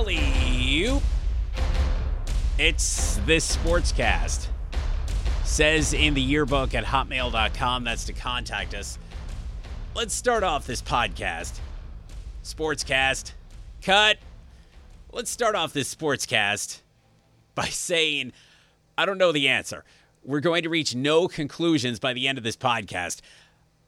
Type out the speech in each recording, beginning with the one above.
Alley oop. It's this sportscast. Says in the yearbook at hotmail.com. That's to contact us. Let's start off this podcast. Sportscast. Cut. Let's start off this sportscast by saying, I don't know the answer. We're going to reach no conclusions by the end of this podcast.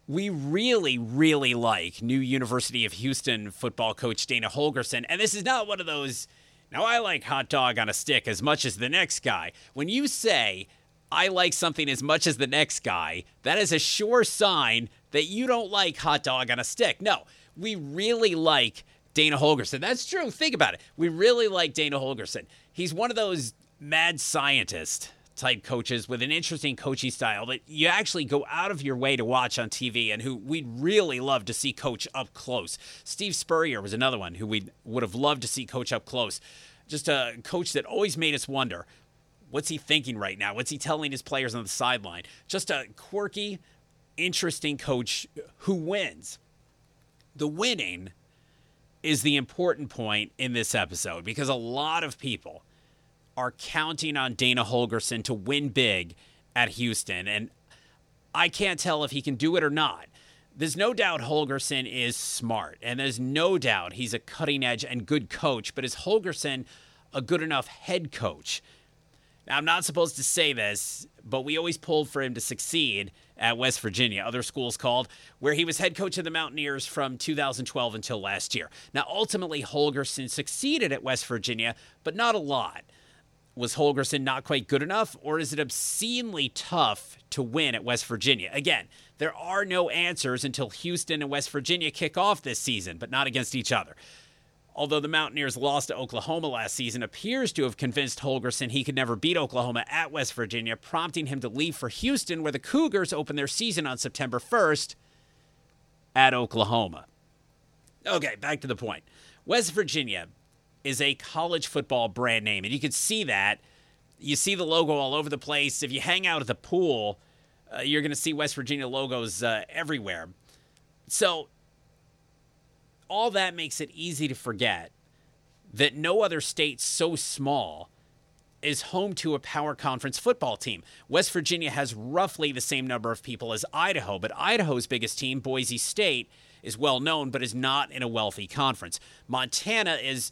We really, really like new University of Houston football coach Dana Holgorsen. And this is not one of those, now I like hot dog on a stick as much as the next guy. When you say, I like something as much as the next guy, that is a sure sign that you don't like hot dog on a stick. No, we really like Dana Holgorsen. That's true. Think about it. We really like Dana Holgorsen. He's one of those mad scientists type coaches with an interesting coaching style that you actually go out of your way to watch on TV and who we'd really love to see coach up close. Steve Spurrier was another one who we would have loved to see coach up close. Just a coach that always made us wonder what's he thinking right now? What's he telling his players on the sideline? Just a quirky, interesting coach who wins. The winning is the important point in this episode because a lot of people are counting on Dana Holgorsen to win big at Houston. And I can't tell if he can do it or not. There's no doubt Holgorsen is smart, and there's no doubt he's a cutting edge and good coach, but is Holgorsen a good enough head coach? Now, I'm not supposed to say this, but we always pulled for him to succeed at West Virginia, other schools called, where he was head coach of the Mountaineers from 2012 until last year. Now, ultimately, Holgorsen succeeded at West Virginia, but not a lot. Was Holgorsen not quite good enough, or is it obscenely tough to win at West Virginia? Again, there are no answers until Houston and West Virginia kick off this season, but not against each other. Although the Mountaineers lost to Oklahoma last season, appears to have convinced Holgorsen he could never beat Oklahoma at West Virginia, prompting him to leave for Houston, where the Cougars open their season on September 1st at Oklahoma. Okay, back to the point. West Virginia is a college football brand name, and you can see that. You see the logo all over the place. If you hang out at the pool, uh, you're going to see West Virginia logos uh, everywhere. So, all that makes it easy to forget that no other state so small is home to a power conference football team. West Virginia has roughly the same number of people as Idaho, but Idaho's biggest team, Boise State, is well known but is not in a wealthy conference. Montana is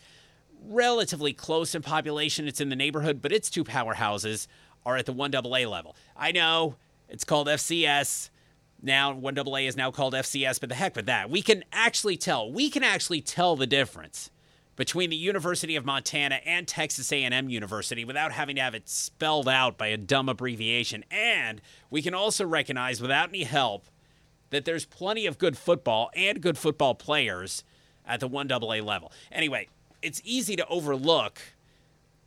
relatively close in population. It's in the neighborhood, but its two powerhouses are at the 1AA level. I know it's called FCS. Now 1AA is now called FCS, but the heck with that. We can actually tell. We can actually tell the difference between the University of Montana and Texas A&M University without having to have it spelled out by a dumb abbreviation. And we can also recognize without any help that there's plenty of good football and good football players at the 1AA level. Anyway, it's easy to overlook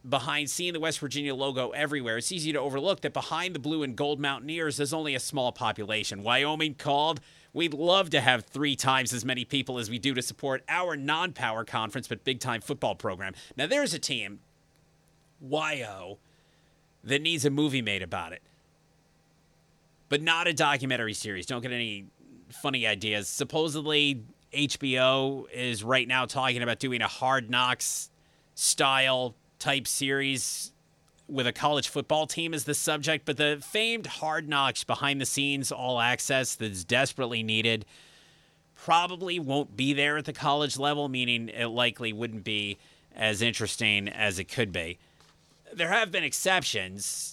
behind seeing the West Virginia logo everywhere. It's easy to overlook that behind the blue and gold Mountaineers, there's only a small population. Wyoming called. We'd love to have three times as many people as we do to support our non power conference but big time football program. Now, there's a team, YO, that needs a movie made about it, but not a documentary series. Don't get any funny ideas. Supposedly, HBO is right now talking about doing a hard knocks style type series with a college football team as the subject, but the famed hard knocks behind the scenes all access that's desperately needed probably won't be there at the college level, meaning it likely wouldn't be as interesting as it could be. There have been exceptions.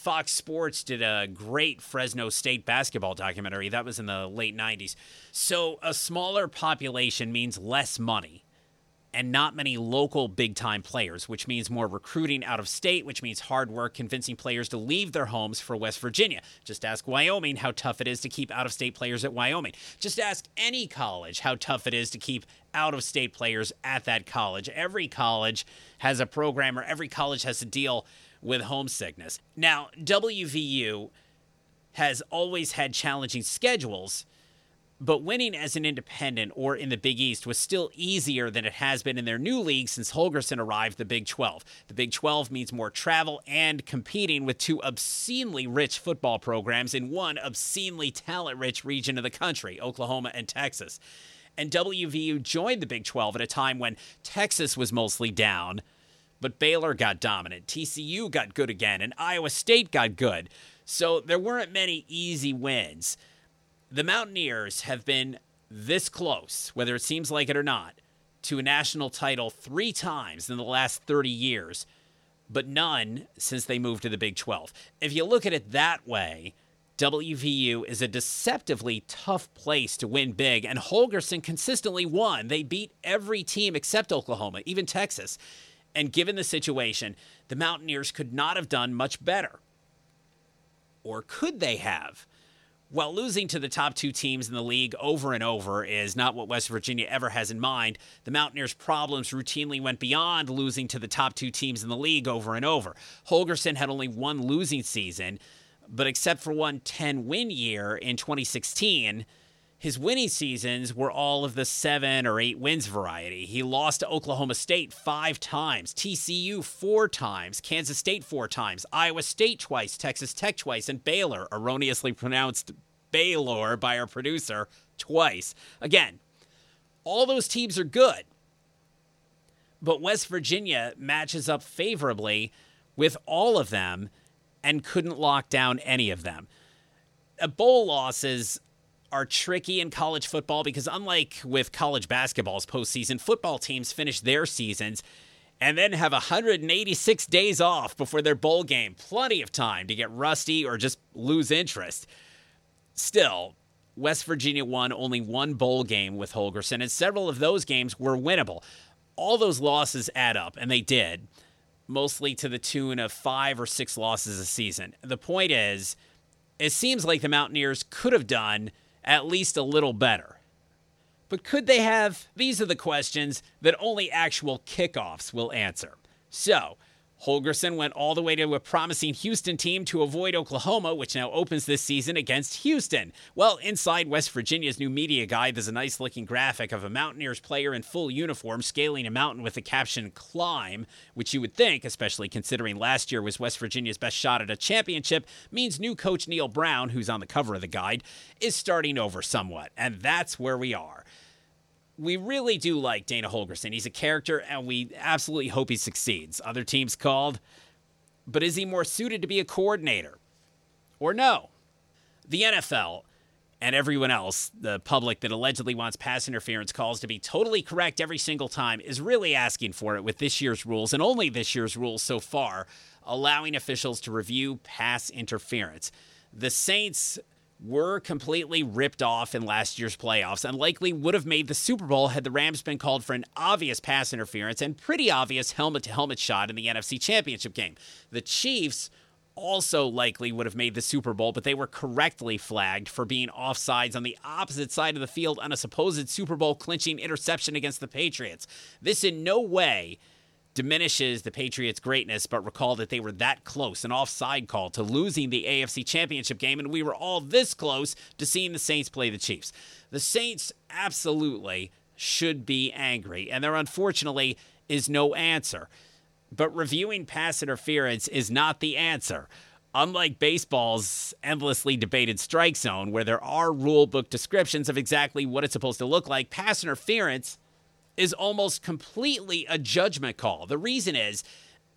Fox Sports did a great Fresno State basketball documentary. That was in the late 90s. So, a smaller population means less money and not many local big time players, which means more recruiting out of state, which means hard work convincing players to leave their homes for West Virginia. Just ask Wyoming how tough it is to keep out of state players at Wyoming. Just ask any college how tough it is to keep out of state players at that college. Every college has a program, or every college has to deal with homesickness. Now, WVU has always had challenging schedules, but winning as an independent or in the Big East was still easier than it has been in their new league since Holgorsen arrived the Big 12. The Big 12 means more travel and competing with two obscenely rich football programs in one obscenely talent rich region of the country, Oklahoma and Texas. And WVU joined the Big 12 at a time when Texas was mostly down, but Baylor got dominant. TCU got good again, and Iowa State got good. So there weren't many easy wins. The Mountaineers have been this close, whether it seems like it or not, to a national title three times in the last 30 years, but none since they moved to the Big 12. If you look at it that way, WVU is a deceptively tough place to win big, and Holgorsen consistently won. They beat every team except Oklahoma, even Texas. And given the situation, the Mountaineers could not have done much better. Or could they have? While losing to the top two teams in the league over and over is not what West Virginia ever has in mind, the Mountaineers' problems routinely went beyond losing to the top two teams in the league over and over. Holgorsen had only one losing season, but except for one 10 win year in 2016, his winning seasons were all of the seven or eight wins variety. He lost to Oklahoma State five times, TCU four times, Kansas State four times, Iowa State twice, Texas Tech twice, and Baylor, erroneously pronounced Baylor by our producer, twice. Again, all those teams are good. But West Virginia matches up favorably with all of them and couldn't lock down any of them. A bowl losses are tricky in college football because, unlike with college basketball's postseason, football teams finish their seasons and then have 186 days off before their bowl game. Plenty of time to get rusty or just lose interest. Still, West Virginia won only one bowl game with Holgorsen, and several of those games were winnable. All those losses add up, and they did mostly to the tune of five or six losses a season. The point is, it seems like the Mountaineers could have done at least a little better. But could they have? These are the questions that only actual kickoffs will answer. So, Holgorsen went all the way to a promising Houston team to avoid Oklahoma, which now opens this season against Houston. Well, inside West Virginia's new media guide, there's a nice looking graphic of a Mountaineers player in full uniform scaling a mountain with the caption Climb, which you would think, especially considering last year was West Virginia's best shot at a championship, means new coach Neal Brown, who's on the cover of the guide, is starting over somewhat. And that's where we are we really do like Dana Holgorsen. He's a character, and we absolutely hope he succeeds. Other teams called, but is he more suited to be a coordinator? Or no? The NFL and everyone else, the public that allegedly wants pass interference calls to be totally correct every single time, is really asking for it with this year's rules, and only this year's rules so far, allowing officials to review pass interference. The Saints were completely ripped off in last year's playoffs and likely would have made the Super Bowl had the Rams been called for an obvious pass interference and pretty obvious helmet to helmet shot in the NFC Championship game. The Chiefs also likely would have made the Super Bowl, but they were correctly flagged for being offsides on the opposite side of the field on a supposed Super Bowl clinching interception against the Patriots. This in no way diminishes the Patriots' greatness, but recall that they were that close, an offside call, to losing the AFC Championship game, and we were all this close to seeing the Saints play the Chiefs. The Saints absolutely should be angry, and there unfortunately is no answer. But reviewing pass interference is not the answer. Unlike baseball's endlessly debated strike zone, where there are rule book descriptions of exactly what it's supposed to look like, pass interference is almost completely a judgment call. The reason is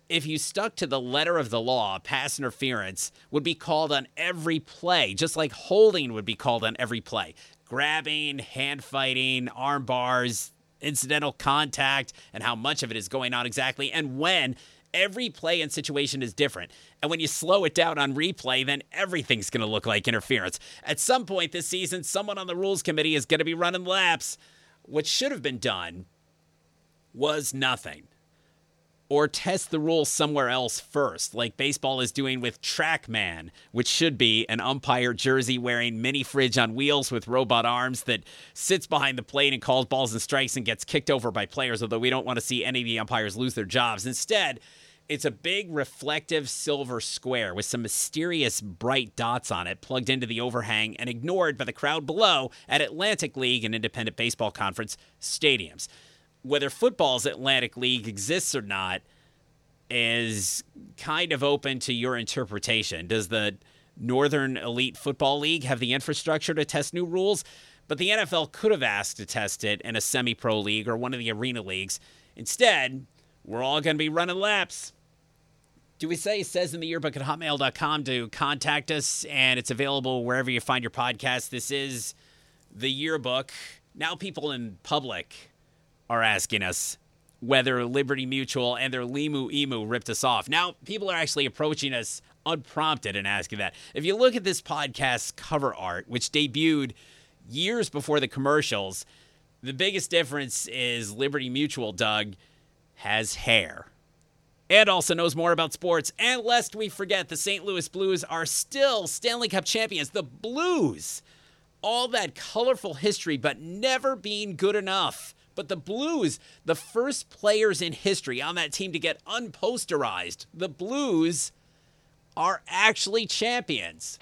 if you stuck to the letter of the law, pass interference would be called on every play, just like holding would be called on every play. Grabbing, hand fighting, arm bars, incidental contact, and how much of it is going on exactly, and when. Every play and situation is different. And when you slow it down on replay, then everything's going to look like interference. At some point this season, someone on the rules committee is going to be running laps. What should have been done was nothing. Or test the rules somewhere else first, like baseball is doing with Trackman, which should be an umpire jersey wearing mini fridge on wheels with robot arms that sits behind the plate and calls balls and strikes and gets kicked over by players, although we don't want to see any of the umpires lose their jobs. Instead, it's a big reflective silver square with some mysterious bright dots on it plugged into the overhang and ignored by the crowd below at Atlantic League and Independent Baseball Conference stadiums whether football's Atlantic League exists or not is kind of open to your interpretation. Does the Northern Elite Football League have the infrastructure to test new rules? but the NFL could have asked to test it in a semi pro league or one of the arena leagues. Instead, we're all going to be running laps. Do we say says in the yearbook at hotmail.com to contact us and it's available wherever you find your podcast? This is the yearbook. Now people in public are asking us whether Liberty Mutual and their Limu Emu ripped us off. Now people are actually approaching us unprompted and asking that. If you look at this podcast's cover art, which debuted years before the commercials, the biggest difference is Liberty Mutual, Doug, has hair. And also knows more about sports. And lest we forget, the St. Louis Blues are still Stanley Cup champions. The Blues! All that colorful history, but never being good enough. But the Blues, the first players in history on that team to get unposterized, the Blues are actually champions.